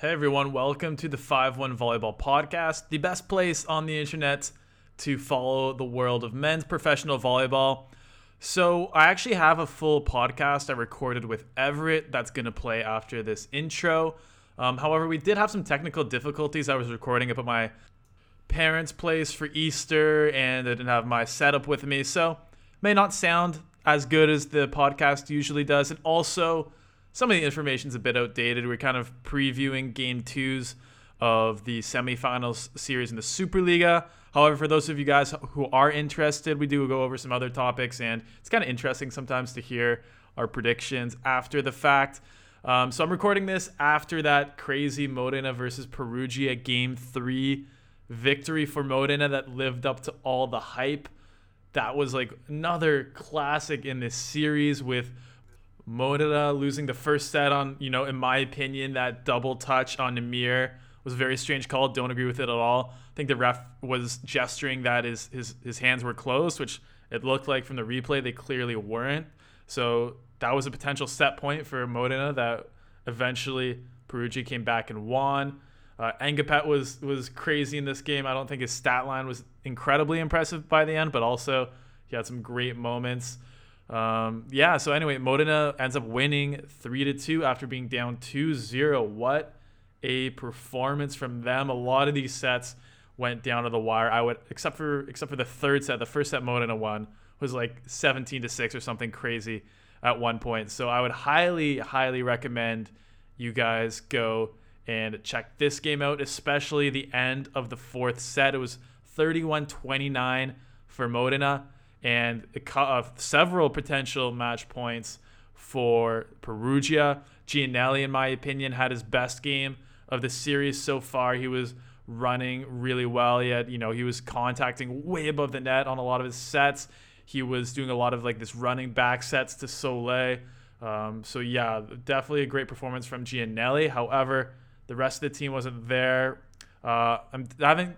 Hey everyone, welcome to the 5 1 Volleyball Podcast, the best place on the internet to follow the world of men's professional volleyball. So, I actually have a full podcast I recorded with Everett that's going to play after this intro. Um, however, we did have some technical difficulties. I was recording up at my parents' place for Easter and I didn't have my setup with me, so may not sound as good as the podcast usually does. And also, some of the information's a bit outdated. We're kind of previewing game twos of the semifinals series in the Superlega. However, for those of you guys who are interested, we do go over some other topics, and it's kind of interesting sometimes to hear our predictions after the fact. Um, so I'm recording this after that crazy Modena versus Perugia game three victory for Modena that lived up to all the hype. That was like another classic in this series with Modena losing the first set on, you know, in my opinion, that double touch on Nimir was a very strange call. Don't agree with it at all. I think the ref was gesturing that his his, his hands were closed, which it looked like from the replay they clearly weren't. So that was a potential set point for Modena that eventually Perugia came back and won. Uh, Ngapeth was was crazy in this game. I don't think his stat line was incredibly impressive by the end, but also he had some great moments. Um, yeah, so anyway, Modena ends up winning 3 to 2 after being down 2 0. What a performance from them. A lot of these sets went down to the wire. I would except for except for the third set, the first set Modena won was like 17 to 6 or something crazy at one point. So I would highly highly recommend you guys go and check this game out, especially the end of the fourth set. It was 31-29 for Modena and uh, several potential match points for Perugia. Giannelli, in my opinion, had his best game of the series so far. He was running really well. He had, you know, he was contacting way above the net on a lot of his sets. He was doing a lot of like this running back sets to Solé. Um, so yeah, definitely a great performance from Giannelli. However, the rest of the team wasn't there. Uh, I'm, I haven't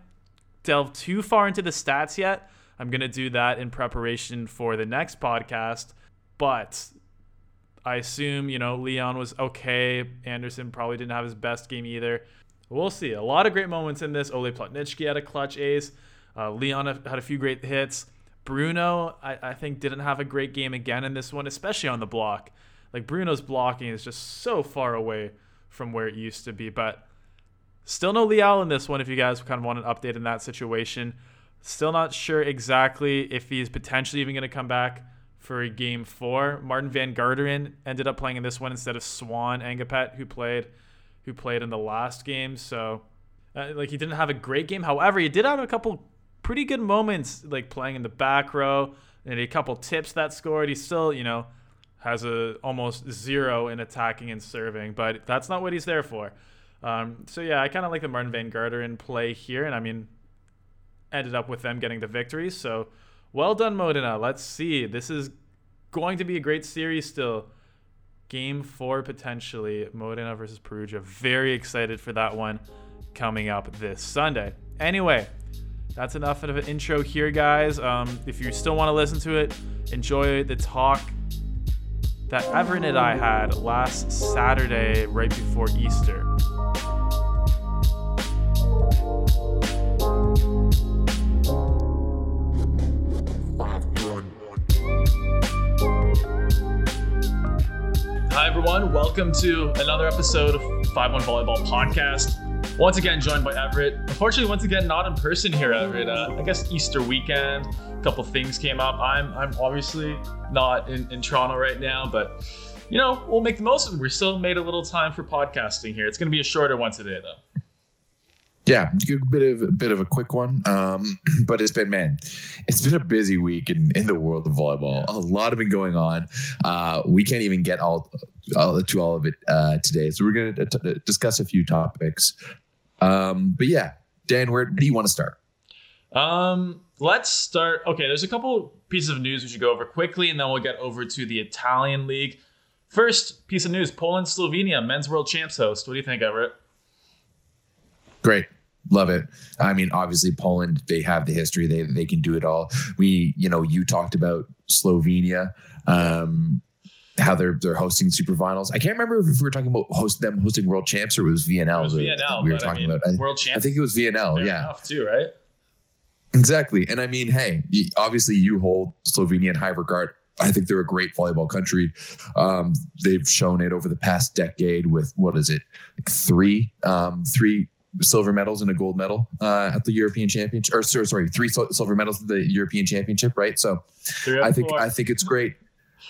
delved too far into the stats yet, I'm going to do that in preparation for the next podcast. But I assume, you know, Leon was okay. Anderson probably didn't have his best game either. We'll see. A lot of great moments in this. Ole Plotnitsky had a clutch ace. Uh, Leon had a few great hits. Bruno, I, I think, didn't have a great game again in this one, especially on the block. Like, Bruno's blocking is just so far away from where it used to be. But still no Leal in this one if you guys kind of want an update in that situation. Still not sure exactly if he's potentially even going to come back for game four. Martin Van Garderen ended up playing in this one instead of Swan Ngapeth, who played who played in the last game. So, uh, like, he didn't have a great game. However, he did have a couple pretty good moments, like playing in the back row and a couple tips that scored. He still, you know, has a almost zero in attacking and serving, but that's not what he's there for. Um, so yeah, I kind of like the Martin Van Garderen play here, and I mean, ended up with them getting the victory. So well done, Modena. Let's see. This is going to be a great series still. Game four potentially. Modena versus Perugia. Very excited for that one coming up this Sunday. Anyway, that's enough of an intro here, guys. Um, if you still want to listen to it, enjoy the talk that Everett and I had last Saturday right before Easter. Hi, everyone. Welcome to another episode of 5 1 Volleyball Podcast. Once again, joined by Everett. Unfortunately, once again, not in person here, Everett. Uh, I guess Easter weekend, a couple things came up. I'm, I'm obviously not in, in Toronto right now, but you know, we'll make the most of it. We still made a little time for podcasting here. It's going to be a shorter one today, though. Yeah, a bit of a bit of a quick one, um, but it's been man, it's been a busy week in, in the world of volleyball. A lot have been going on. Uh, we can't even get all, all to all of it uh, today, so we're going to discuss a few topics. Um, but yeah, Dan, where do you want to start? Um, let's start. Okay, there's a couple pieces of news we should go over quickly, and then we'll get over to the Italian league. First piece of news: Poland Slovenia men's world champs host. What do you think, Everett? Great. Love it. I mean, obviously Poland, they have the history. They they can do it all. We, you know, you talked about Slovenia. Um, how they're they're hosting super finals. I can't remember if we were talking about host them hosting world champs or it was VNL. It was VNL. we were but, I talking mean, about. I, world champs. I think it was VNL. Yeah, too, right? exactly. And I mean, hey, obviously you hold Slovenia in high regard. I think they're a great volleyball country. Um, they've shown it over the past decade with what is it, like three, um, three silver medals and a gold medal uh, at the European Championship, or sorry, sorry, three silver medals at the European Championship, right? So I think four. I think it's great.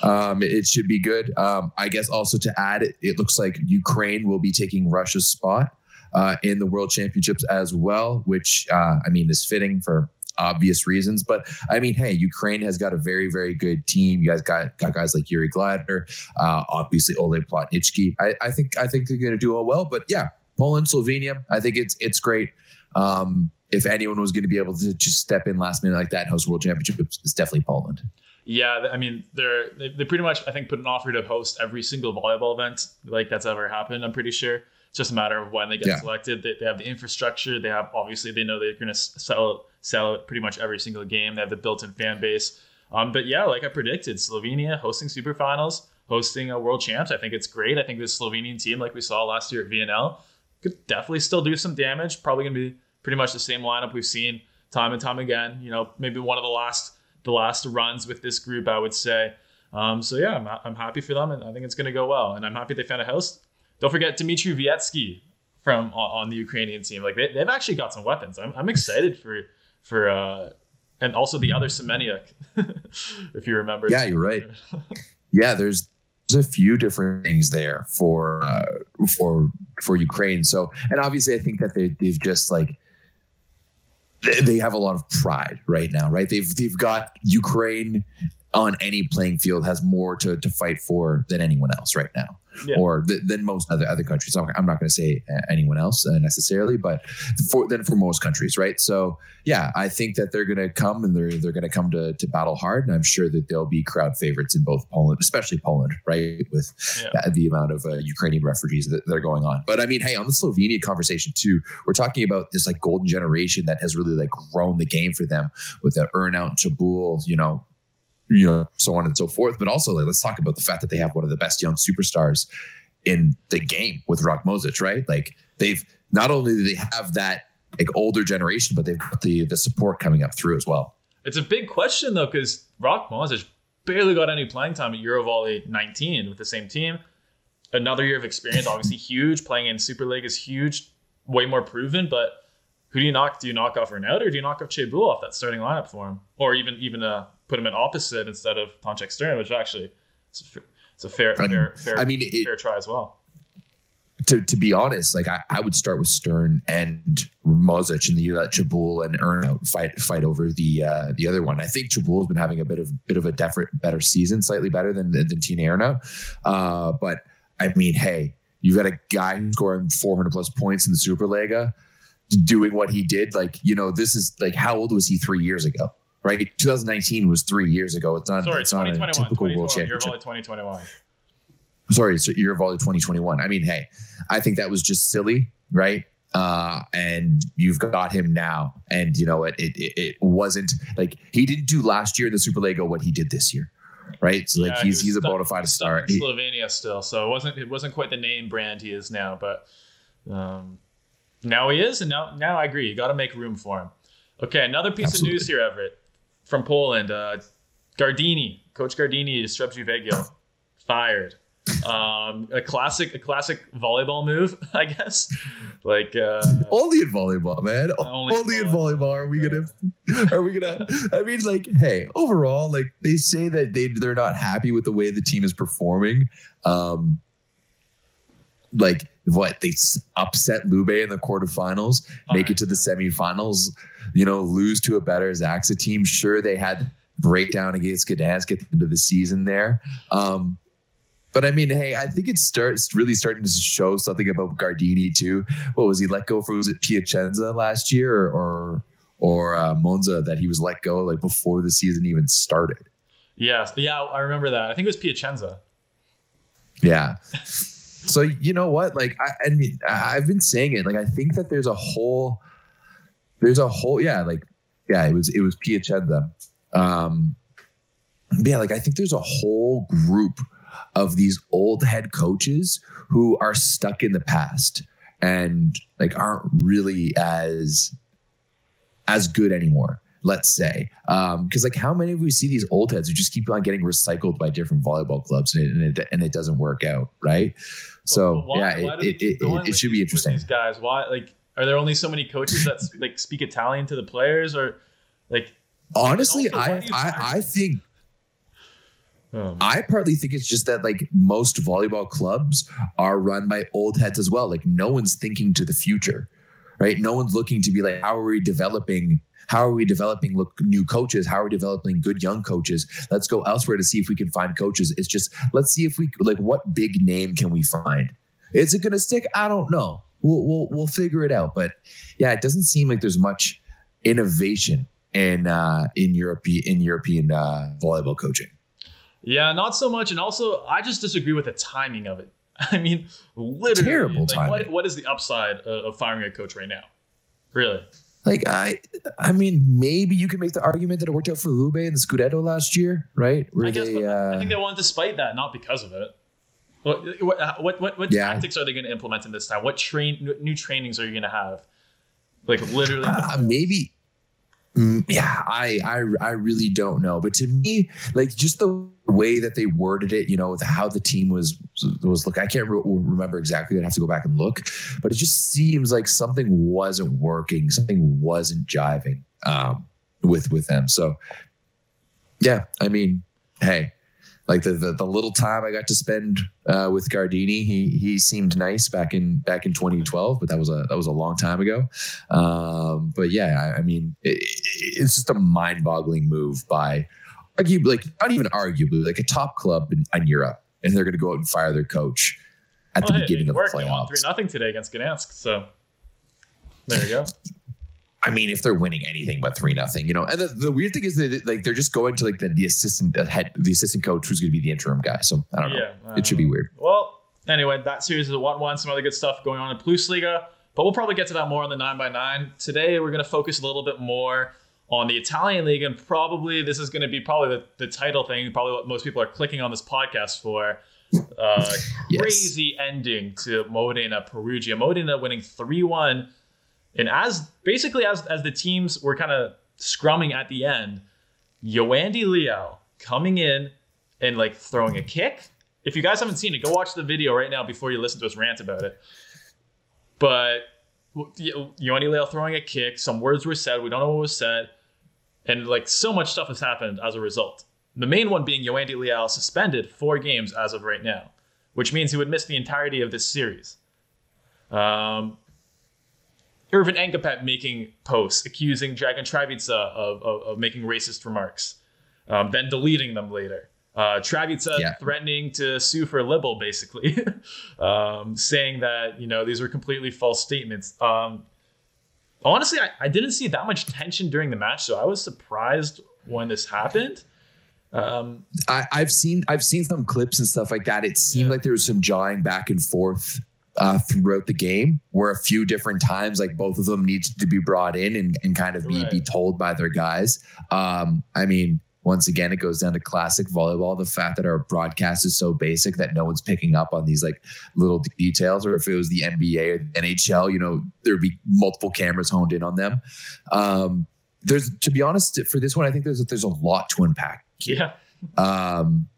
Um, it should be good. Um, I guess also to add, it, it looks like Ukraine will be taking Russia's spot uh, in the World Championships as well, which uh, I mean is fitting for obvious reasons. But I mean, hey, Ukraine has got a very very good team. You guys got got guys like Yuri Gladyr, uh, obviously Ole Plotnitsky. I, I think I think they're going to do all well. But yeah, Poland, Slovenia, I think it's it's great. Um, if anyone was going to be able to just step in last minute like that and host World Championship, it's definitely Poland. Yeah, I mean, they're they, they pretty much I think put an offer to host every single volleyball event like that's ever happened. I'm pretty sure. It's just a matter of when they get Yeah. selected. They, they have the infrastructure. They have obviously they know they're going to sell sell pretty much every single game. They have the built-in fan base. Um, but yeah, like I predicted, Slovenia hosting super finals, hosting a world champs. I think it's great. I think this Slovenian team, like we saw last year at VNL, could definitely still do some damage. Probably going to be pretty much the same lineup we've seen time and time again. You know, maybe one of the last the last runs with this group, I would say. Um, so yeah, I'm, I'm happy for them, and I think it's going to go well. And I'm happy they found a host. Don't forget Dmitry Vietsky from on, on the Ukrainian team. Like they, they've actually got some weapons. I'm, I'm excited for for uh, and also the other Semeniuk, if you remember. Yeah, you're right. yeah, there's there's a few different things there for uh, for for Ukraine. So, and obviously, I think that they they've just like they, have a lot of pride right now, right? They've they've got Ukraine on any playing field has more to to fight for than anyone else right now, Yeah. or th- than most other other countries. I'm I'm not going to say uh, anyone else uh, necessarily, but for than for most countries, right? So yeah, I think that they're going to come and they're they're going to come to to battle hard, and I'm sure that they'll be crowd favorites in both Poland, especially Poland, right? With Yeah. the, the amount of uh, Ukrainian refugees that, that are going on. But I mean, hey, on the Slovenia conversation too, we're talking about this like golden generation that has really like grown the game for them with the Urnaut, Cebulj, you know, you know, so on and so forth. But also, like, let's talk about the fact that they have one of the best young superstars in the game with Rok Mozic, right? Like they've not only do they have that like older generation, but they've got the the support coming up through as well. It's a big question though, because Rok Mozic barely got any playing time at Eurovolley 19 with the same team. Another year of experience, obviously huge. Playing in Super League is huge, way more proven. But who do you knock? Do you knock off Renaud or do you knock off Cebulj off that starting lineup for him, or even even uh, put him in opposite instead of Toncek Stern, which actually it's a, it's a fair I mean- fair fair, I mean, it- fair try as well. to to be honest, like I, I would start with Stern and Mozic and the you let Cebulj and Urnaut fight fight over the uh, the other one. I think Cebulj's been having a bit of bit of a different better season, slightly better than than, than Tine Urnaut. Uh, but I mean, hey, you've got a guy scoring 400 plus points in the Superlega, doing what he did. Like you know, this is like how old was he three years ago? Right, 2019 was three years ago. It's not. Sorry, it's not a 2021, typical world 2021, championship Eurovolley 2021. sorry, so Eurovolley 2021. I mean, hey, I think that was just silly, right? Uh, and you've got him now, and you know what? It, it it wasn't like he didn't do last year in the Superlega what he did this year, right? So like Yeah, he he's was he's a bona fide stuck star. in He- Slovenia still, so it wasn't it wasn't quite the name brand he is now, but um, now he is, and now now I agree. You got to make room for him. Okay, another piece Absolutely. of news here, Everett, from Poland. Uh, Gardini, Coach Gardini, Jastrzebski Wegiel, fired. Um, a classic, a classic volleyball move, I guess. Like, uh, only in volleyball, man. Only Only, in in volleyball are we gonna are we gonna I mean like hey, overall, like they say that they they're not happy with the way the team is performing. Um like what they upset Lube in the quarterfinals, make it to the semifinals, you know, lose to a better ZAKSA team. Sure, they had breakdown against Gdansk at the end of the season there. Um, but I mean, hey, I think it starts really starting to show something about Gardini too. What was he let go for? Was it Piacenza last year or or, uh, Monza that he was let go like before the season even started? yeah, yeah, I remember that. I think it was Piacenza. Yeah. So you know what? Like I, I mean, I've been saying it. Like I think that there's a whole, there's a whole, yeah, like yeah, it was it was Piacenza. Um, yeah, like I think there's a whole group of these old head coaches who are stuck in the past and like aren't really as as good anymore let's say because um, like how many of we see these old heads who just keep on getting recycled by different volleyball clubs and it, and it, and it doesn't work out right so why, yeah why it, it, it, it should be interesting these guys why like are there only so many coaches that like speak italian to the players or like honestly I, I i think um, I partly think it's just that like most volleyball clubs are run by old heads as well. Like no one's thinking to the future, right? No one's looking to be like, how are we developing how are we developing look, new coaches? How are we developing good young coaches? Let's go elsewhere to see if we can find coaches. It's just let's see if we like what big name can we find. Is it going to stick? I don't know. We'll, we'll we'll figure it out. But yeah, it doesn't seem like there's much innovation in uh, in European in European uh, volleyball coaching. Yeah, not so much. And also, I just disagree with the timing of it. I mean, literally, terrible like, timing. What, what is the upside of firing a coach right now? Really? Like I, I mean, maybe you can make the argument that it worked out for Lube in the Scudetto last year, right? Where I guess, they, uh, I think they won despite that, not because of it. What what what, what, what yeah. tactics are they going to implement in this time? What train new trainings are you going to have? Like literally, uh, maybe yeah, I, I I really don't know. But to me, like just the way that they worded it, you know, how the team was was look. I can't re- remember exactly. I'd have to go back and look. But it just seems like something wasn't working. Something wasn't jiving um, with with them. So yeah, I mean, hey, like the, the, the little time I got to spend uh, with Gardini, he he seemed nice back in back in 2012, but that was a that was a long time ago. Um, but yeah, I, I mean, it, it's just a mind-boggling move by arguably, like not even arguably, like a top club in, in Europe, and they're going to go out and fire their coach at well, the hey, beginning of the playoffs. Three nothing today against Gdansk, so there you go. I mean, if they're winning anything but three nothing, you know. And the, the, weird thing is that like they're just going to like the, the assistant the head the assistant coach who's going to be the interim guy. So I don't know. Yeah, it should be weird. Well, anyway, that series is a one one. Some other good stuff going on in Plusliga, but we'll probably get to that more on the nine by nine. Today, we're going to focus a little bit more on the Italian league, and probably this is going to be probably the, the title thing. Probably what most people are clicking on this podcast for. Uh, yes. Crazy ending to Modena Perugia. Modena winning three one and as basically as as the teams were kind of scrumming at the end, Yoandy Leal coming in and like throwing a kick. If you guys haven't seen it, go watch the video right now before you listen to us rant about it. But Yoandy Leal throwing a kick, some words were said, we don't know what was said, and like so much stuff has happened as a result. The main one being Yoandy Leal suspended four games as of right now, which means he would miss the entirety of this series. Um, Earvin Ngapeth making posts accusing Dragan Travica of, of, of, making racist remarks, um, then deleting them later. Uh, Travica yeah. threatening to sue for libel, basically, um, saying that you know these were completely false statements. Um, honestly, I, I, didn't see that much tension during the match, so I was surprised when this happened. Um, I, have seen I've seen some clips and stuff like that. It seemed yeah. like there was some jawing back and forth uh, throughout the game where a few different times like both of them needs to be brought in and, and kind of be, right. be told by their guys. Um, i mean once again it goes down to classic volleyball the fact that our broadcast is so basic that no one's picking up on these like little details or if it was the nba or the nhl you know there'd be multiple cameras honed in on them. Um, there's to be honest for this one i think there's there's a lot to unpack. Yeah. Um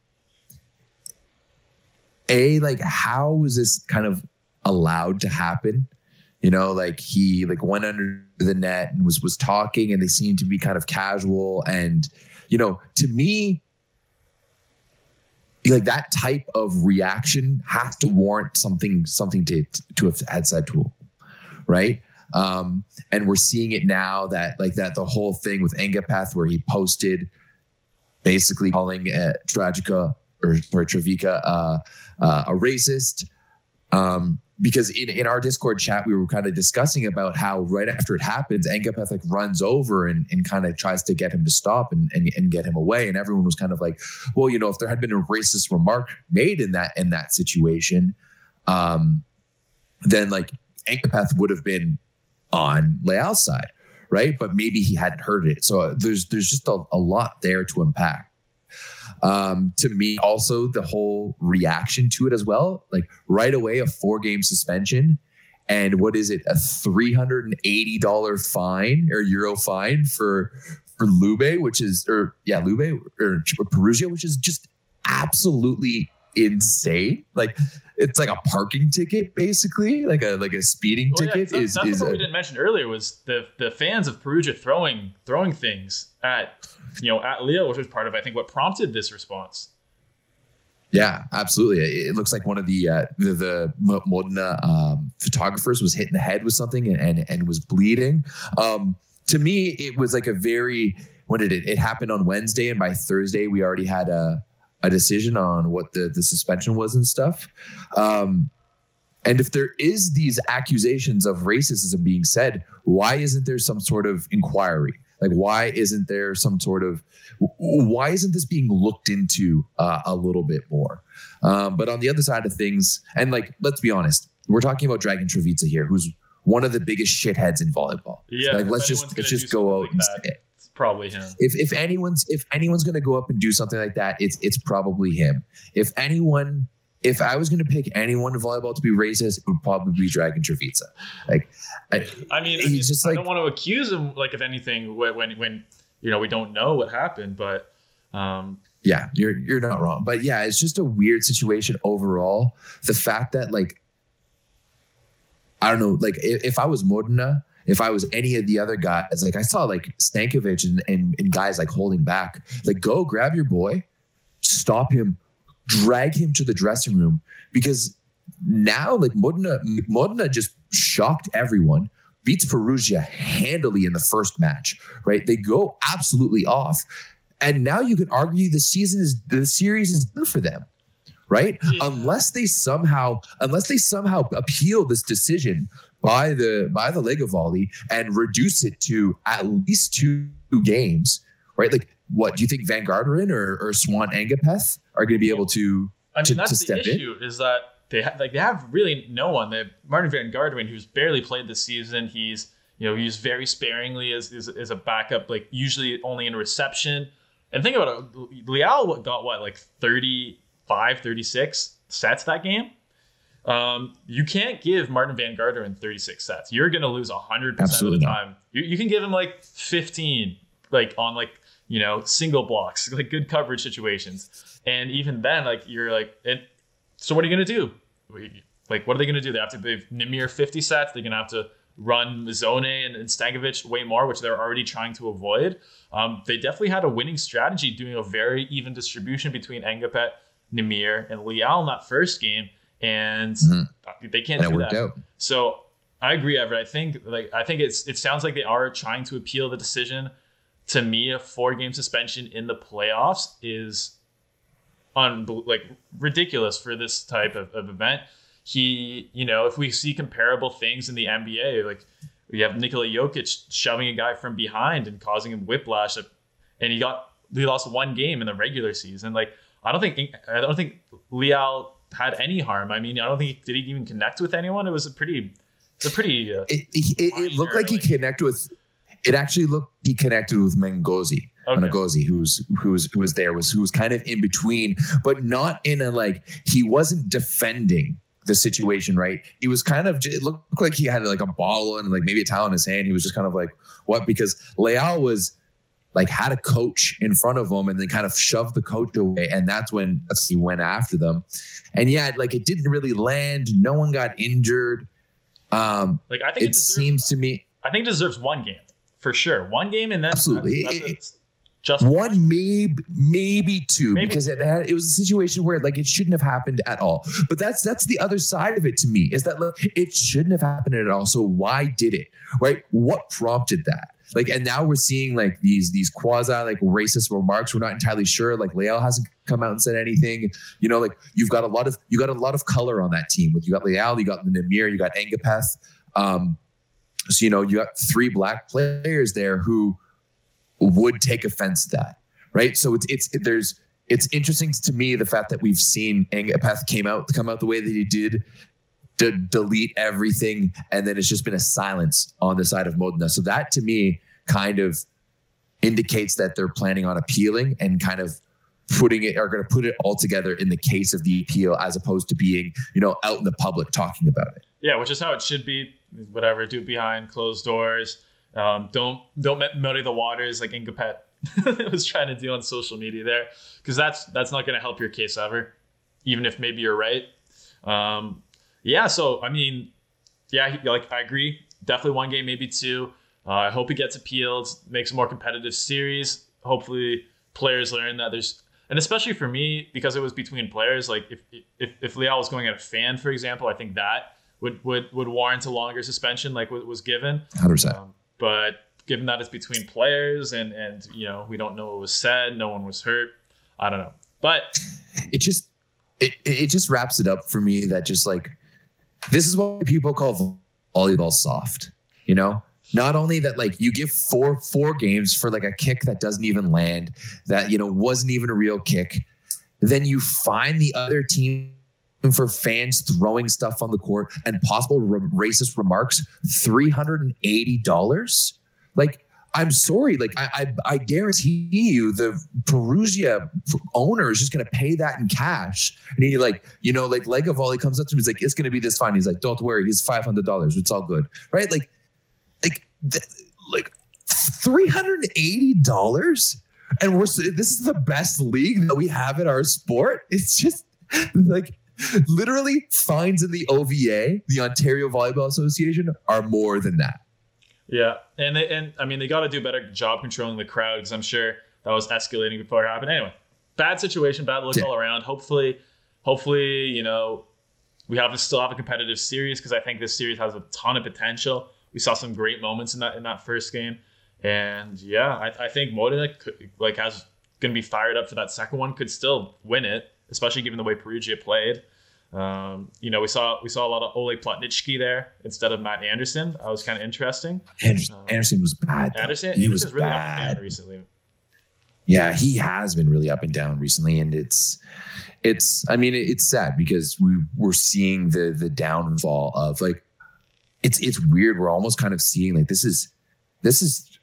a like how was this kind of allowed to happen. You know, like he like went under the net and was was talking, and they seemed to be kind of casual. And you know, to me, like that type of reaction has to warrant something something to to have had said to him, right? Um, and we're seeing it now that like that the whole thing with Ngapeth where he posted basically calling uh, Travica or, or Travica uh, uh, a racist. Um, because in, in our Discord chat, we were kind of discussing about how right after it happens, Ngapeth runs over and, and kind of tries to get him to stop and, and, and get him away. And everyone was kind of like, well, you know, if there had been a racist remark made in that in that situation, um, then like Ngapeth would have been on Leal's side, right? But maybe he hadn't heard it. So uh, there's there's just a, a lot there to unpack. Um, to me, also the whole reaction to it as well. Like right away, a four game suspension. And what is it? A three hundred and eighty dollar fine or euro fine for for Lube, which is or yeah, Lube or Perugia, which is just absolutely insane. Like it's like a parking ticket, basically, like a like a speeding well, ticket. Yeah, is that's is what a, we didn't mention earlier was the the fans of Perugia throwing throwing things at you know at Leo, which was part of I think what prompted this response. Yeah, absolutely. It looks like one of the uh, the, the Modena um, photographers was hit in the head with something and and, and was bleeding. Um, to me, it was like a very when did it? It happened on Wednesday, and by Thursday we already had a a decision on what the the suspension was and stuff. Um, and if there is these accusations of racism being said, why isn't there some sort of inquiry? Like, why isn't there some sort of why isn't this being looked into uh, a little bit more? Um, but on the other side of things, and like, let's be honest, we're talking about Dragan Travica here, who's one of the biggest shitheads in volleyball. Yeah, like let's just let's just go out and say it. Probably him. If if anyone's if anyone's gonna go up and do something like that, it's it's probably him. If anyone if I was going to pick anyone in volleyball to be racist, it would probably be Dragan Travica. Like, I, I mean, he's I, just I like- don't want to accuse him, like if anything, when when, when you know we don't know what happened, but um, yeah, you're you're not wrong. But yeah, it's just a weird situation overall. The fact that like, I don't know, like if, if I was Modena, if I was any of the other guys, like I saw like Stankovic and, and and guys like holding back, like go grab your boy, stop him, drag him to the dressing room because now like Modena Modena just shocked everyone beats Perugia handily in the first match right? They go absolutely off. And now you can argue the season is the series is done for them right? Yeah. unless they somehow unless they somehow appeal this decision by the by the Lega Volley and reduce it to at least two games right like what do you think Van Garderen or, or Swan Ngapeth are going to be able to I mean to- that's to the step in. issue is that they ha- like they have really no one. They have Martin Van Garderen, who's barely played this season. He's you know used very sparingly as, as as a backup, like usually only in reception. And think about it, Leal got what like 35, 36 sets that game. Um, you can't give Martin Van Garderen 36 sets. You're gonna lose 100 percent of the time. You, you can give him like 15, like on like you know single blocks, like good coverage situations. And even then, like you're like, and so what are you gonna do? Like, what are they gonna do? They have to give Nimir 50 sets. They're gonna have to run Zone and, and Stankovic way more, which they're already trying to avoid. Um, they definitely had a winning strategy, doing a very even distribution between Ngapeth, Nimir, and Leal in that first game, and Mhm. they can't and do that. out. So I agree, Everett. I think like I think it's it sounds like they are trying to appeal the decision. To me, a four game suspension in the playoffs is un like ridiculous for this type of, of event. He, you know, if we see comparable things in the NBA, like we have Nikola Jokic shoving a guy from behind and causing him whiplash, and he got he lost one game in the regular season. Like I don't think I don't think Leal had any harm. I mean, I don't think did he even connect with anyone. It was a pretty, it's a pretty. Uh, It, it, it, looked like he connected with. It actually looked he connected with Mengozzi. Okay. Mengozzi, who's who's who was there was who was kind of in between, but not in a like he wasn't defending the situation, right? He was kind of it looked like he had like a bottle and like maybe a towel in his hand. He was just kind of like what because Leal was like had a coach in front of him and then kind of shoved the coach away, and that's when he went after them. And yeah, like it didn't really land. No one got injured. Um, like I think it, it deserves, seems to me I think it deserves one game for sure. One game and then Absolutely. that's- that's- just one maybe maybe two Maybe- because it had, it was a situation where like it shouldn't have happened at all but that's that's the other side of it to me is that like, it shouldn't have happened at all so why did it right what prompted that like and now we're seeing like these these quasi like racist remarks. We're not entirely sure like Leal hasn't come out and said anything. You know like you've got a lot of you got a lot of color on that team. With you got Leal you got the Nimir you got Ngapeth um so you know you got three black players there who would take offense to that, right? So it's it's there's it's interesting to me the fact that we've seen Ngapeth came out come out the way that he did to delete everything, and then it's just been a silence on the side of Modena. So that to me kind of indicates that they're planning on appealing and kind of putting it are going to put it all together in the case of the appeal as opposed to being you know out in the public talking about it Yeah, which is how it should be. Whatever, do behind closed doors. Um, don't don't muddy the waters like Ngapeth was trying to do on social media there, because that's that's not going to help your case ever, even if maybe you're right. Um, yeah, so I mean, yeah, like I agree. Definitely one game, maybe two. Uh, I hope it gets appealed, makes a more competitive series. Hopefully, players learn that there's, and especially for me because it was between players. Like if if if Leal was going at a fan, for example, I think that would would would warrant a longer suspension, like what was given. 100% Um, but given that it's between players and and you know we don't know what was said, no one was hurt. I don't know, but it just it, it just wraps it up for me that just like this is what people call volleyball soft you know? Not only that like you give four four games for like a kick that doesn't even land that you know wasn't even a real kick then you find the other team for fans throwing stuff on the court and possible racist remarks $380 like I'm sorry. Like I, I, I guarantee you, the Perugia owner is just going to pay that in cash. And he like, you know, like Lega Volley comes up to him. He's like, it's going to be this fine. He's like, don't worry. He's five hundred dollars. It's all good, right? Like, like, th- like three hundred and eighty dollars. And we're this is the best league that we have in our sport. It's just like literally fines in the OVA, the Ontario Volleyball Association, are more than that. Yeah, and they, and I mean they got to do a better job controlling the crowd because I'm sure that was escalating before it happened. Anyway, bad situation, bad look Yeah. all around. Hopefully, hopefully you know we have to still have a competitive series because I think this series has a ton of potential. We saw some great moments in that in that first game, and yeah, I, I think Modena could, like has going to be fired up for that second one. Could still win it, especially given the way Perugia played. Um, you know, we saw we saw a lot of Ole Plotnitsky there instead of Matt Anderson. That was kind of interesting. Anderson, Uh, Anderson was bad. though. Anderson, he was really up and bad. down recently. Yeah, he has been really up and down recently, and it's it's. I mean, it's sad because we we're seeing the the downfall of like it's it's weird. We're almost kind of seeing like this is this is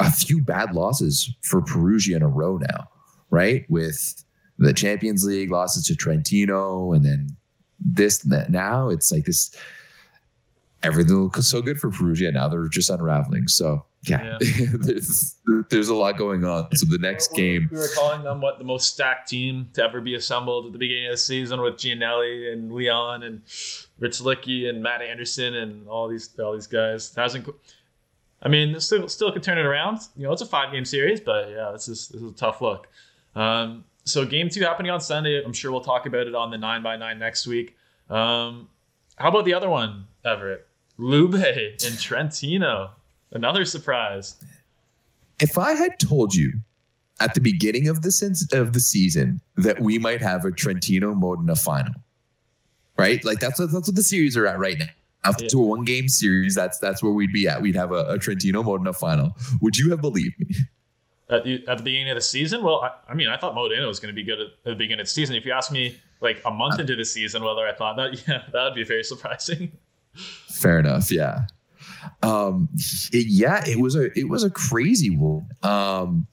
a few bad losses for Perugia in a row now, right? With the Champions League losses to Trentino, and then this now it's like this. Everything looks so good for Perugia. Now they're just unraveling. So yeah, there's there's a lot going on. So the next We- game, we were calling them what the most stacked team to ever be assembled at the beginning of the season with Giannelli and Leon and Rychlicki and Matt Anderson and all these all these guys. It hasn't. I mean, still still could turn it around. You know, it's a five game series, but yeah, this is this is a tough look. Um, so game two happening on Sunday. I'm sure we'll talk about it on the nine by nine next week. Um, how about the other one, Everett? Lube in Trentino. Another surprise. if I had told you at the beginning of the sense of the season that we might have a Trentino Modena final, right? Like that's what, that's what the series are at right now. After Yeah. a one game series, that's that's where we'd be at. We'd have a, a Trentino Modena final. Would you have believed me? At the, at the beginning of the season? Well, I, I mean, I thought Modena was going to be good at, at the beginning of the season. If you ask me, like a month into the season, whether I thought that, yeah, that would be very surprising. Fair enough. Yeah. Um, it- yeah, it was a it was a crazy one. Um,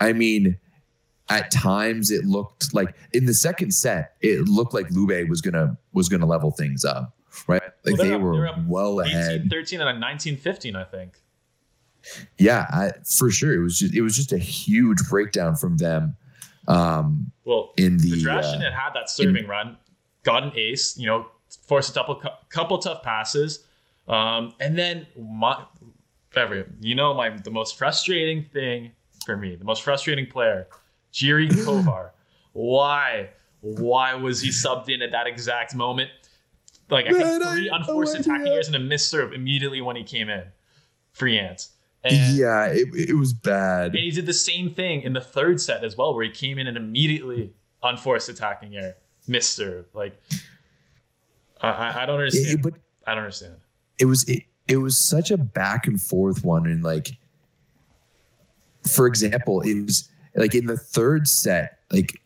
I mean, at times it looked like in the second set, it looked like Lube was gonna was gonna level things up, right? Like Well, they're up- were well 18, ahead. 13 and a 19, 15, I think. Yeah, I, for sure. It was just it was just a huge breakdown from them. Um, Well, in the Podrascanin uh, had had that serving run, got an ace, you know, forced a couple, couple tough passes. Um, and then, my, every, you know, my the most frustrating thing for me, the most frustrating player, Jiri Kovar. Why? Why was he subbed in at that exact moment? Like I think three unforced attacking errors and a missed serve immediately when he came in. Free ants. And, yeah, it, it was bad. and he did the same thing in the third set as well, where he came in and immediately unforced attacking missed serve. Like I, I, I don't understand. it- but I don't understand. it was it, it was such a back and forth one and like for example it was like in the third set like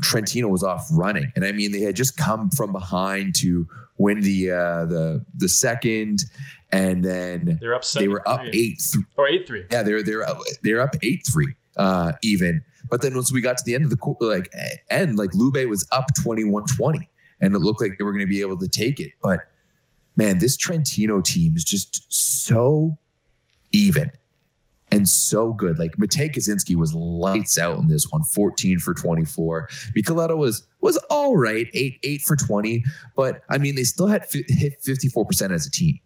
trentino was off running and i mean they had just come from behind to win the uh the the second and then They were up. they were up 7-3. eight th- or eight three. yeah they're they were up, they were up eight three uh, even. But then once we got to the end of the like end, like Lube was up 21-20 and it looked like they were going to be able to take it. But man, this Trentino team is just so even and so good. Like Matey Kaziyski was lights out in this one, 14 for 24. Michieletto was was all right, 8 8 for 20, but I mean they still had f- hit 54% as a team.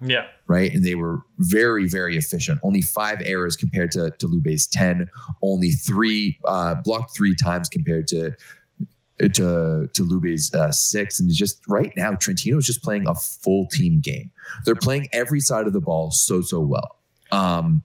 Yeah. Right. And they were very, very efficient. Only five errors compared to, to Lube's 10, only three uh, blocked three times compared to to to Lube's uh, six, and just right now Trentino is just playing a full team game. They're playing every side of the ball so so well, um,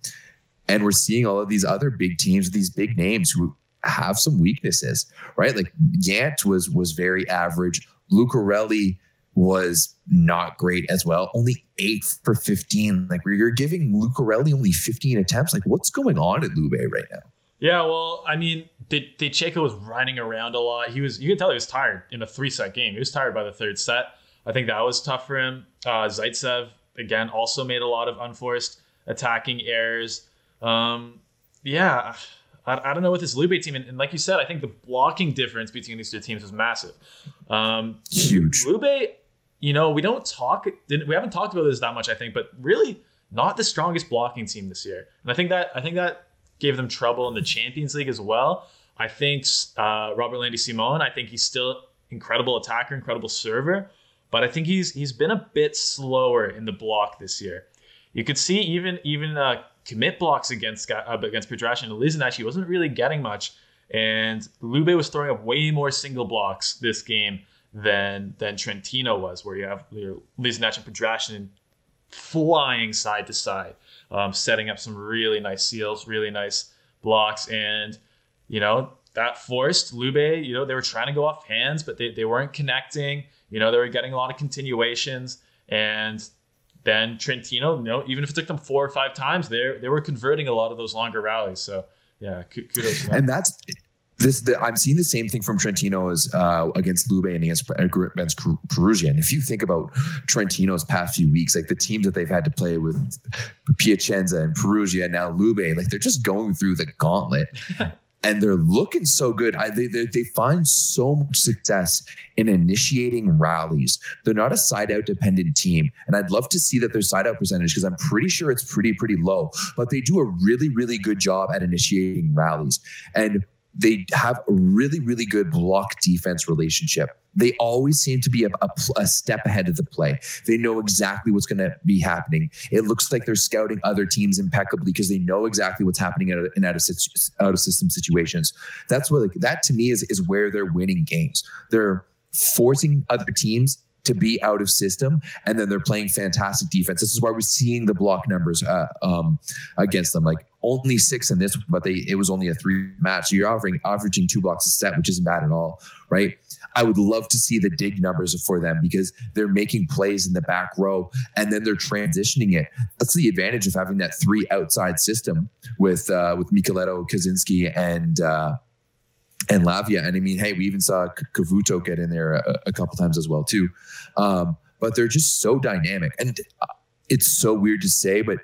and we're seeing all of these other big teams, these big names who have some weaknesses, right? Like Yant was was very average. Lucarelli was not great as well. Only eight for 15. Like you're giving Lucarelli only 15 attempts. Like what's going on at Lube right now? Yeah, well, I mean, DeCecco was running around a lot. He was, you can tell he was tired in a three set game. He was tired by the third set. I think that was tough for him. Uh, Zaitsev, again, also made a lot of unforced attacking errors. Um, yeah, I, I don't know what this Lube team, and, and, like you said, I think the blocking difference between these two teams was massive. Um, Huge. Lube, you know, we don't talk, we haven't talked about this that much, I think, but really not the strongest blocking team this year. And I think that, I think that gave them trouble in the Champions League as well. I think uh, Robertlandy Simon, I think he's still incredible attacker, incredible server, but I think he's he's been a bit slower in the block this year. You could see even even uh, commit blocks against uh, against Podrascanin and Lisinac, he wasn't really getting much, and Lube was throwing up way more single blocks this game than than Trentino was, where you have Lisinac and Podrascanin flying side to side um, setting up some really nice seals, really nice blocks. And, you know, that forced Lube, you know, they were trying to go off hands, but they, they weren't connecting. You know, they were getting a lot of continuations. And then Trentino, you know, even if it took them four or five times, they they were converting a lot of those longer rallies. So yeah, kudos. And that's this the, I'm seeing the same thing from Trentino as uh, against Lube and against, against Perugia. And if you think about Trentino's past few weeks, like the teams that they've had to play with Piacenza and Perugia and now Lube, like they're just going through the gauntlet. and they're looking so good. I, they, they, they find so much success in initiating rallies. They're not a side out dependent team, and I'd love to see that their side out percentage because I'm pretty sure it's pretty pretty low. But they do a really really good job at initiating rallies. And they have a really, really good block defense relationship. They always seem to be a, a, a step ahead of the play. They know exactly what's going to be happening. It looks like they're scouting other teams impeccably because they know exactly what's happening in, out, of, out of system situations. That's what like, that to me is is where they're winning games. They're forcing other teams to be out of system, and then they're playing fantastic defense. This is why we're seeing the block numbers uh, um, against them. Like only six in this, but they it was only a three match. So you're offering averaging two blocks a set, which isn't bad at all, right? I would love to see the dig numbers for them because they're making plays in the back row and then they're transitioning it. That's the advantage of having that three outside system with uh, with Michieletto, Kaziyski, and uh, and Lavia. And I mean, hey, we even saw Cavuto get in there a, a couple times as well too. Um, but they're just so dynamic, and uh, it's so weird to say, but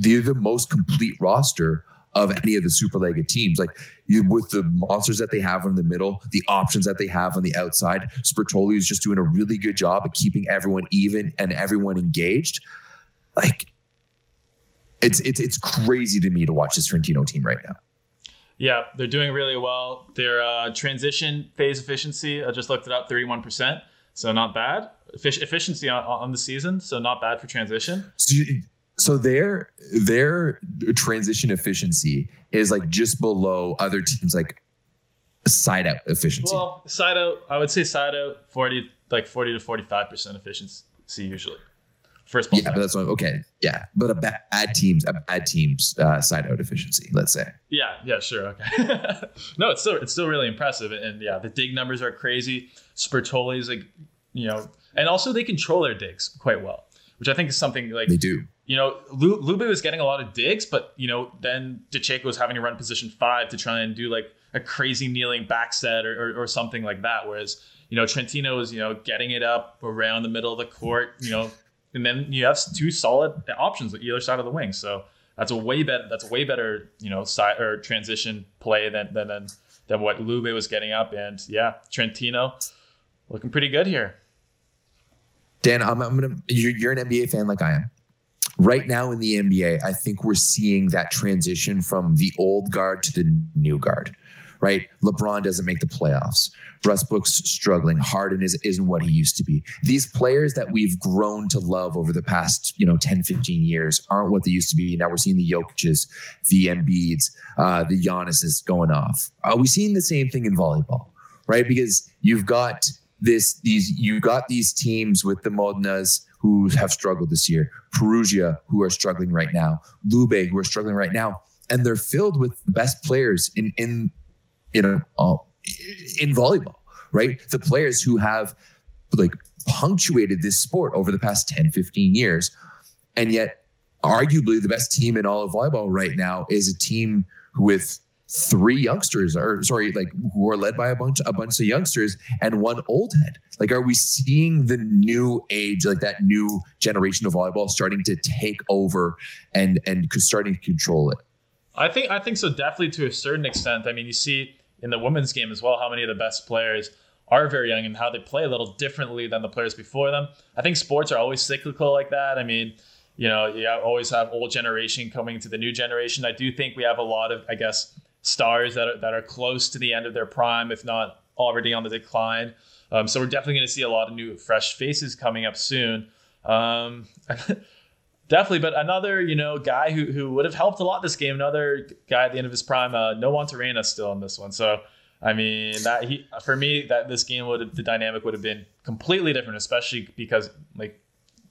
they're the most complete roster of any of the Superlega teams. Like you, with the monsters that they have in the middle, the options that they have on the outside, Sbertoli is just doing a really good job of keeping everyone even and everyone engaged. Like it's it's it's crazy to me to watch this Trentino team right now. Yeah, they're doing really well. Their uh, transition phase efficiency, I just looked it up, 31%. So not bad. efficiency on, on, the season, so not bad for transition. So you, so their their transition efficiency is like just below other teams like side out efficiency. Well, side out, I would say side out 40 like 40 to 45% efficiency usually. First ball. Yeah, but that's what, okay. Yeah, but a bad teams, a bad teams uh, side out efficiency. Let's say. Yeah. Yeah. Sure. Okay. no, it's still it's still really impressive, and yeah, the dig numbers are crazy. Sbertoli is like, you know, and also they control their digs quite well, which I think is something like they do you know, Lube was getting a lot of digs, but you know, then DeCecco was having to run position five to try and do like a crazy kneeling back set or, or, or, something like that. Whereas, you know, Trentino was, you know, getting it up around the middle of the court, you know, and then you have two solid options at either side of the wing. So That's a way better. That's a way better, you know, side or transition play than than than, than what Lube was getting up. And yeah, Trentino looking pretty good here. Dan, I'm, I'm gonna. You're an NBA fan like I am. Right now in the NBA, I think we're seeing that transition from the old guard to the new guard. Right, LeBron doesn't make the playoffs. Westbrook's struggling. Harden is, isn't what he used to be. These players that we've grown to love over the past, you know, 10, 15 years aren't what they used to be. Now we're seeing the Jokic's, the Embiids, uh, the Giannis's going off. Are we seeing the same thing in volleyball? Right, because you've got this these you got these teams with the Modenas who have struggled this year, Perugia who are struggling right now, Lube who are struggling right now, and they're filled with the best players in in you know uh, in volleyball, right? The players who have like punctuated this sport over the past 10, 15 years, and yet arguably the best team in all of volleyball right now is a team with three youngsters or sorry like who are led by a bunch a bunch of youngsters and one old head. Like are we seeing the new age like that new generation of volleyball starting to take over and and starting to control it? I think i think so definitely to a certain extent. I mean you see in the women's game as well how many of the best players are very young and how they play a little differently than the players before them. I think sports are always cyclical like that. I mean you know you always have old generation coming to the new generation. I do think we have a lot of i guess stars that are, that are close to the end of their prime, if not already on the decline. Um, so we're definitely going to see a lot of new, fresh faces coming up soon. Um, definitely, but another you know guy who who would have helped a lot this game. Another guy at the end of his prime. Uh, no Juantorena still in this one. So I mean that he for me that this game would the dynamic would have been completely different, especially because like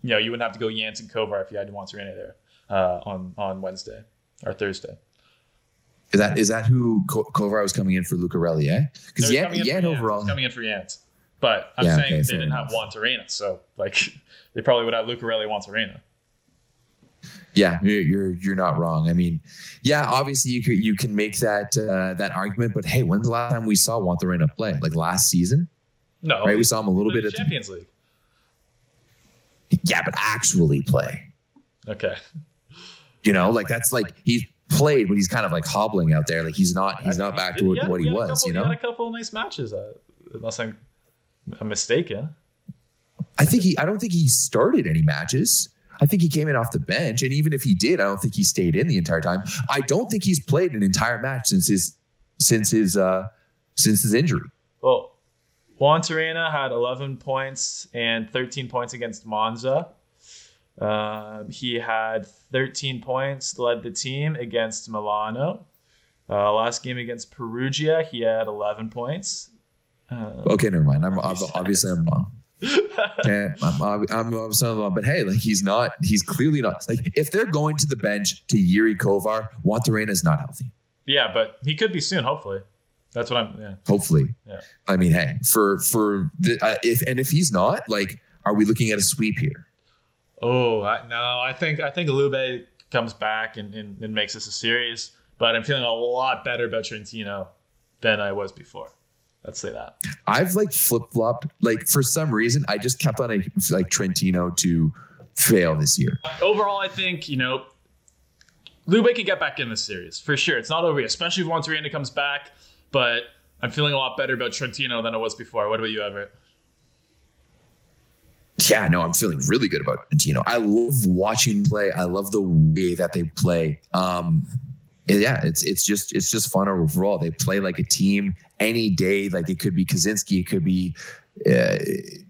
you know you wouldn't have to go Yance and Kovar if you had Juantorena there uh, on on Wednesday or Thursday. Is that is that who Kovar was coming in for Lucarelli? Eh? Because Yan, Yan overall coming in for Yant. But I'm yeah, saying okay, they didn't enough. have Juantorena, so like they probably would have Lucarelli Juantorena. Yeah, you're you're not wrong. I mean, yeah, obviously you could you can make that uh, that argument, but hey, when's the last time we saw Juantorena play? Like last season? No, right. We saw him a little bit at Champions League. Yeah, but actually play. Okay. You know, like that's like he's played, but he's kind of like hobbling out there. Like he's not he's not back to what, yeah, what he was. Couple, you know, he had a couple of nice matches. Uh, unless I'm, I'm mistaken. I think he. I don't think he started any matches. I think he came in off the bench, and even if he did, I don't think he stayed in the entire time. I don't think he's played an entire match since his since his uh since his injury. Well, Juantorena had 11 points and 13 points against Monza. Um, he had 13 points, led the team against Milano. Uh, last game against Perugia, he had 11 points. Um, okay, never mind. I'm, I'm obviously I'm wrong. I'm, I'm, I'm, I'm wrong, but hey, like he's not. He's clearly not. Like if they're going to the bench to Yuri Kovar, Juantorena is not healthy. Yeah, but he could be soon. Hopefully, that's what I'm. Yeah. Hopefully. Yeah. I mean, hey, for for the, uh, if and if he's not, like, are we looking at a sweep here? Oh I, no, I think I think Alube comes back and, and, and, makes this a series, but I'm feeling a lot better about Trentino than I was before. Let's say that. I've like flip flopped. Like for some reason, I just kept on a, like Trentino to fail this year. Overall, I think you know Lube can get back in this series for sure. It's not over yet, especially if Monterrey comes back. But I'm feeling a lot better about Trentino than I was before. What about you, Everett? Yeah, no, I'm feeling really good about Trentino. I love watching play. I love the way that they play. Um, yeah, it's it's just it's just fun overall. They play like a team any day. Like it could be Kaziyski, it could be uh,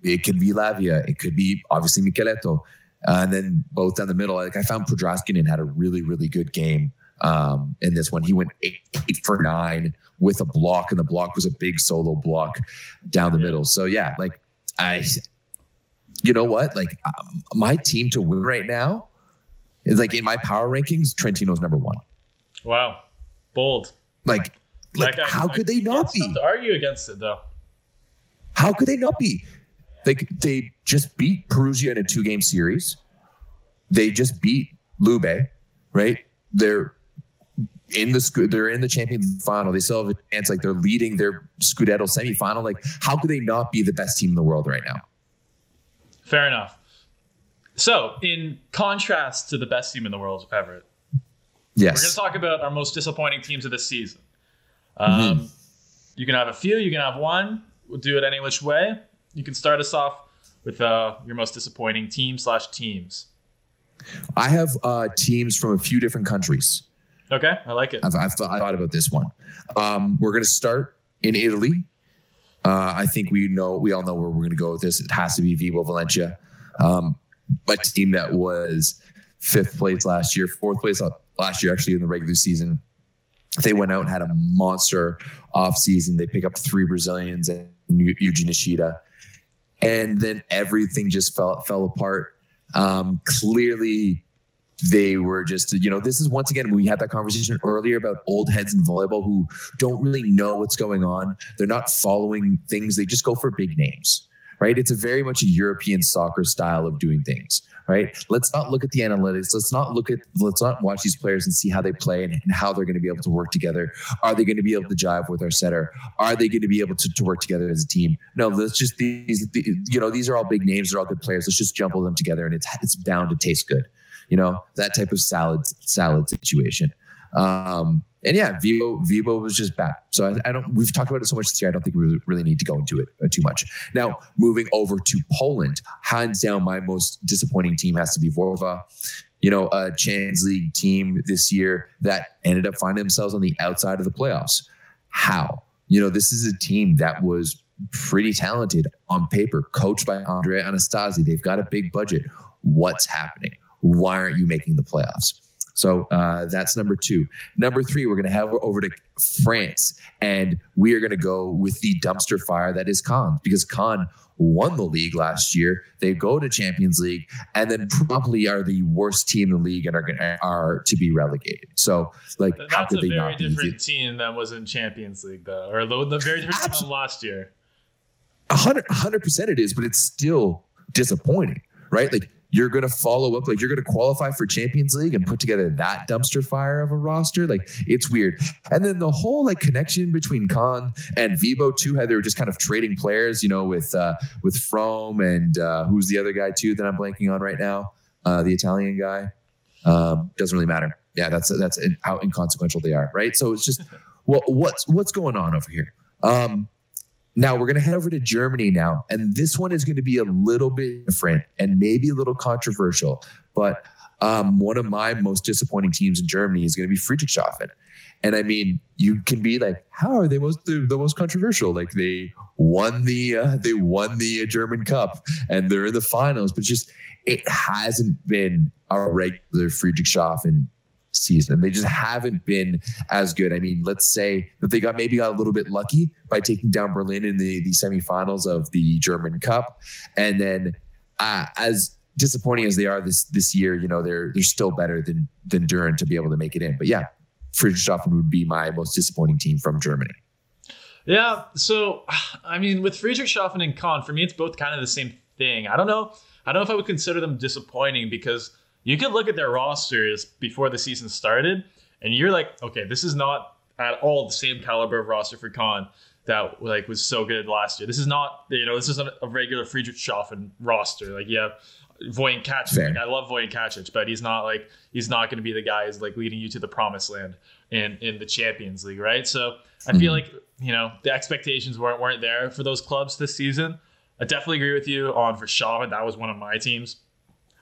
it could be Lavia, it could be obviously Michieletto, uh, and then both down the middle. Like I found Podrascanin had a really really good game um, in this one. He went eight, eight for nine with a block, and the block was a big solo block down the middle. So yeah, like I you know what? Like um, my team to win right now is like in my power rankings, Trentino's number one. Wow, bold. Like, like how could they not be? To argue against it though. How could they not be? Like they just beat Perugia in a two game series. They just beat Lube, right? They're in the they're in the Champions final. They still have a chance. Like they're leading their Scudetto semifinal. Like how could they not be the best team in the world right now? Fair enough. So, in contrast to the best team in the world, Everett, We're going to talk about our most disappointing teams of the season. Um, You can have a few. You can have one. We'll do it any which way. You can start us off with uh, your most disappointing team slash teams. I have uh, teams from a few different countries. Okay, I like it. I've, I've thought, I thought about this one. Um, we're going to start in Italy. Uh, I think we know we all know where we're going to go with this. It has to be Vibo Valentia, um, a team that was fifth place last year, fourth place last year actually in the regular season. They went out and had a monster off season. They pick up three Brazilians and Yuji Nishida, and then everything just fell fell apart. Um, clearly, they were just you know this is once again we had that conversation earlier about old heads in volleyball who don't really know what's going on. They're not following things. They just go for big names right? It's a very much a european soccer style of doing things right? Let's not look at the analytics. Let's not look at let's not watch these players and see how they play and, and how they're going to be able to work together. Are they going to be able to jive with our setter? Are they going to be able to, to work together as a team? No let's just these the, you know these are all big names. They're all good players. Let's just jumble them together and it's it's bound to taste good you know that type of salad salad situation. Um and yeah Vibo Vibo was just bad. So I, I don't we've talked about it so much this year i don't think we really, need to go into it uh, too much. Now moving over to poland hands down my most disappointing team has to be vorva you know a champions league team this year that ended up finding themselves on the outside of the playoffs. How? You know this is a team that was pretty talented on paper coached by andrea anastasi. They've got a big budget. What's happening why aren't you making the playoffs? So uh, that's number two. Number three, we're going to have over to France, and we are going to go with the dumpster fire that is Caen, because Caen won the league last year. They go to Champions League, and then probably are the worst team in the league and are gonna, are to be relegated. So, like, how That's could a they very not be? different team that was in Champions League, though, or the, the very different team last year. A hundred, a hundred percent it is, but it's still disappointing, right? Like you're going to follow up, like you're going to qualify for Champions League and put together that dumpster fire of a roster. Like it's weird. And then the whole like connection between Khan and Vibo too, how they were just kind of trading players, you know, with uh with Frome and uh who's the other guy too that I'm blanking on right now, uh the Italian guy. Um, doesn't really matter. Yeah, that's that's how inconsequential they are, right? So it's just what what's what's going on over here. Um, now we're going to head over to Germany now, and this one is going to be a little bit different and maybe a little controversial. But um, one of my most disappointing teams in Germany is going to be Friedrichshafen. And I mean, you can be like, how are they most the, the most controversial? Like they won the uh, they won the German Cup and they're in the finals, but just it hasn't been a regular Friedrichshafen season. They just haven't been as good. I mean, let's say that they got maybe got a little bit lucky by taking down Berlin in the, the semifinals of the German Cup. And then uh, as disappointing as they are this this year, you know, they're they're still better than than Duren to be able to make it in. But yeah, Friedrichshafen would be my most disappointing team from Germany. Yeah, so I mean, with Friedrichshafen and Kahn, for me, it's both kind of the same thing. I don't know. I don't know if I would consider them disappointing because you could look at their rosters before the season started, and you're like, okay, this is not at all the same caliber of roster for Khan that like was so good last year. This is not, you know, this isn't a regular Friedrichshafen roster. Like, yeah, Voyin Kacic. Like, I love Kacic, but he's not like he's not going to be the guy who's like leading you to the promised land in in the Champions League, right? So I feel mhm. like you know the expectations weren't weren't there for those clubs this season. I definitely agree with you on for Shaman. That was one of my teams.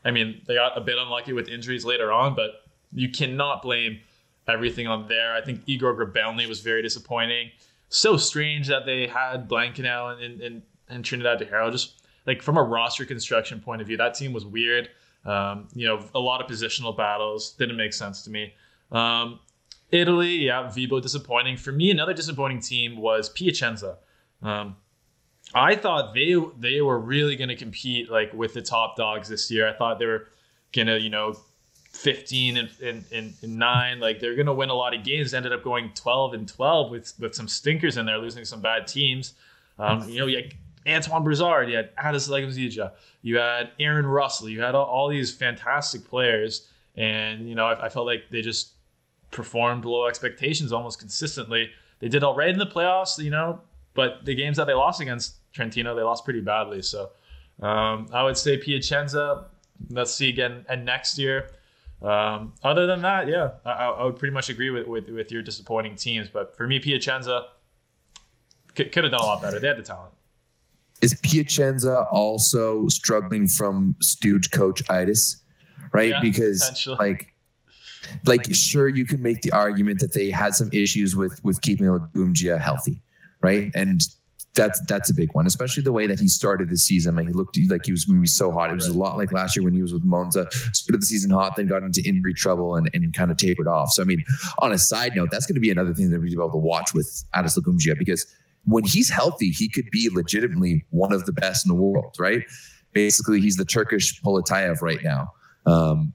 I mean, they got a bit unlucky with injuries later on, but you cannot blame everything on there. I think Igor Grobelny was very disappointing. So strange that they had Blankenau and, and, and, Trinidad De Haro. Just like from a roster construction point of view, that team was weird. Um, you know, a lot of positional battles didn't make sense to me. Um, Italy, yeah, Vibo disappointing. For me, another disappointing team was Piacenza. Um, I thought they they were really going to compete like with the top dogs this year. I thought they were going to, you know, 15 and, and, and, and 9 like they're going to win a lot of games. Ended up going 12 and 12 with with some stinkers in there losing some bad teams. Um, you know you had Antoine Brizard you had Adis Lagumdzija you had Aaron Russell you had all, all these fantastic players. And you know I, I felt like they just performed below expectations almost consistently. They did all right in the playoffs you know but the games that they lost against Trentino they lost pretty badly so um, I would say Piacenza let's see again and next year Um, other than that, yeah, I, I would pretty much agree with, with, with your disappointing teams. But for me, Piacenza could, could have done a lot better. They had the talent. Is Piacenza also struggling from stooge coach itis? Right, Yeah, because like, like sure you can make the argument that they had some issues with with keeping Umgia healthy, right? And that's that's a big one, especially the way that he started the season. Like he looked like he was going to be so hot. It was a lot like last year when he was with Monza. Started the season hot, then got into injury trouble and, and kind of tapered off. So I mean, on a side note, that's going to be another thing that we'll be able to watch with Adis Lagumdzija because when he's healthy, he could be legitimately one of the best in the world, right? Basically, he's the Turkish Poletaev right now. Um,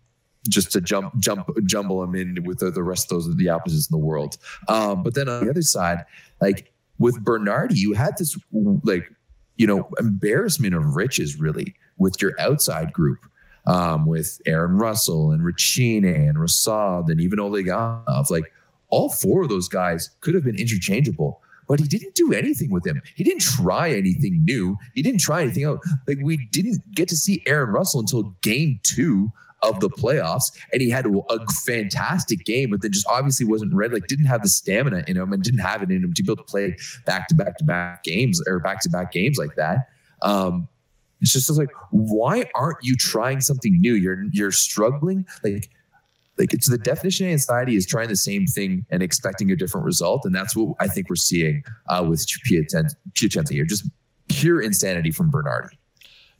just to jump, jump, jumble him in with the, the rest of those the opposites in the world. Um, but then on the other side, like with Bernardi, you had this like you know embarrassment of riches really with your outside group. Um, with Aaron Russell and Recine and Rossard and even Oleganov, like all four of those guys could have been interchangeable, but he didn't do anything with them. He didn't try anything new. He didn't try anything out. Like we didn't get to see Aaron Russell until game two of the playoffs, and he had a fantastic game, but then just obviously wasn't ready. Like didn't have the stamina in him, and didn't have it in him to be able to play back to back to back games or back to back games like that. Um, it's just like, why aren't you trying something new? You're you're struggling. Like like it's the definition of anxiety is trying the same thing and expecting a different result, and that's what I think we're seeing uh, with Piacenza here. Just pure insanity from Bernardi.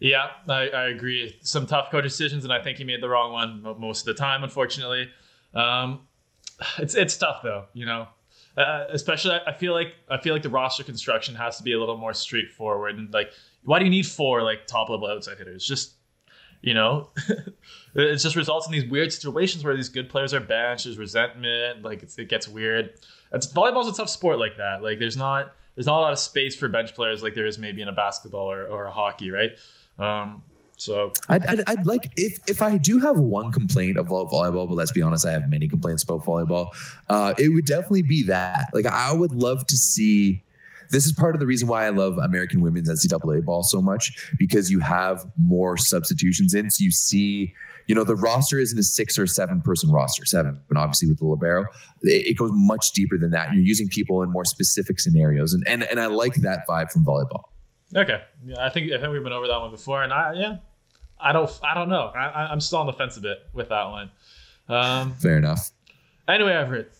Yeah, I, I agree. Some tough coach decisions, and I think he made the wrong one most of the time, unfortunately. Um, it's it's tough though, you know. Uh, especially, I feel like I feel like the roster construction has to be a little more straightforward. And like, why do you need four like top level outside hitters? Just you know, it just results in these weird situations where these good players are benched. There's resentment. Like it gets weird. It's volleyball's a tough sport like that. Like there's not there's not a lot of space for bench players like there is maybe in a basketball or, or a hockey, right? Um, so I'd, I'd, I'd like if if I do have one complaint about volleyball, but let's be honest, I have many complaints about volleyball. Uh, it would definitely be that. Like I would love to see. This is part of the reason why I love American women's NCAA ball so much because you have more substitutions in. So you see, you know, the roster isn't a six or seven person roster, seven, but obviously with the libero, it, it goes much deeper than that. You're using people in more specific scenarios, and and and I like that vibe from volleyball. Okay, yeah, I think I think we've been over that one before, and I yeah, I don't I don't know. I, I- I'm still on the fence a bit with that one. Um, Fair enough. anyway, Everett,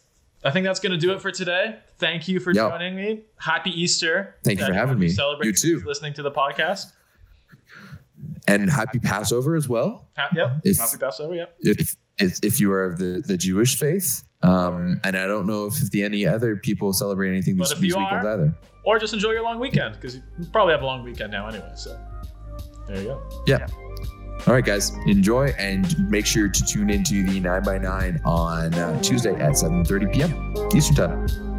I think that's gonna do it for today. Thank you for Yep. joining me. Happy Easter. Thank you for having me. Celebrates You too. Listening to the podcast. And happy Passover as well. Ha- yep. If- Happy Passover. Yep. if if, if you are of the, the Jewish faith. Um, and I don't know if the any other people celebrate anything this, these weekends are- either. Or just enjoy your long weekend because you probably have a long weekend now anyway. So there you go. Yeah. All right, guys, enjoy and make sure to tune into the 9 by 9 on uh, Tuesday at 7:30 p.m. Eastern Time.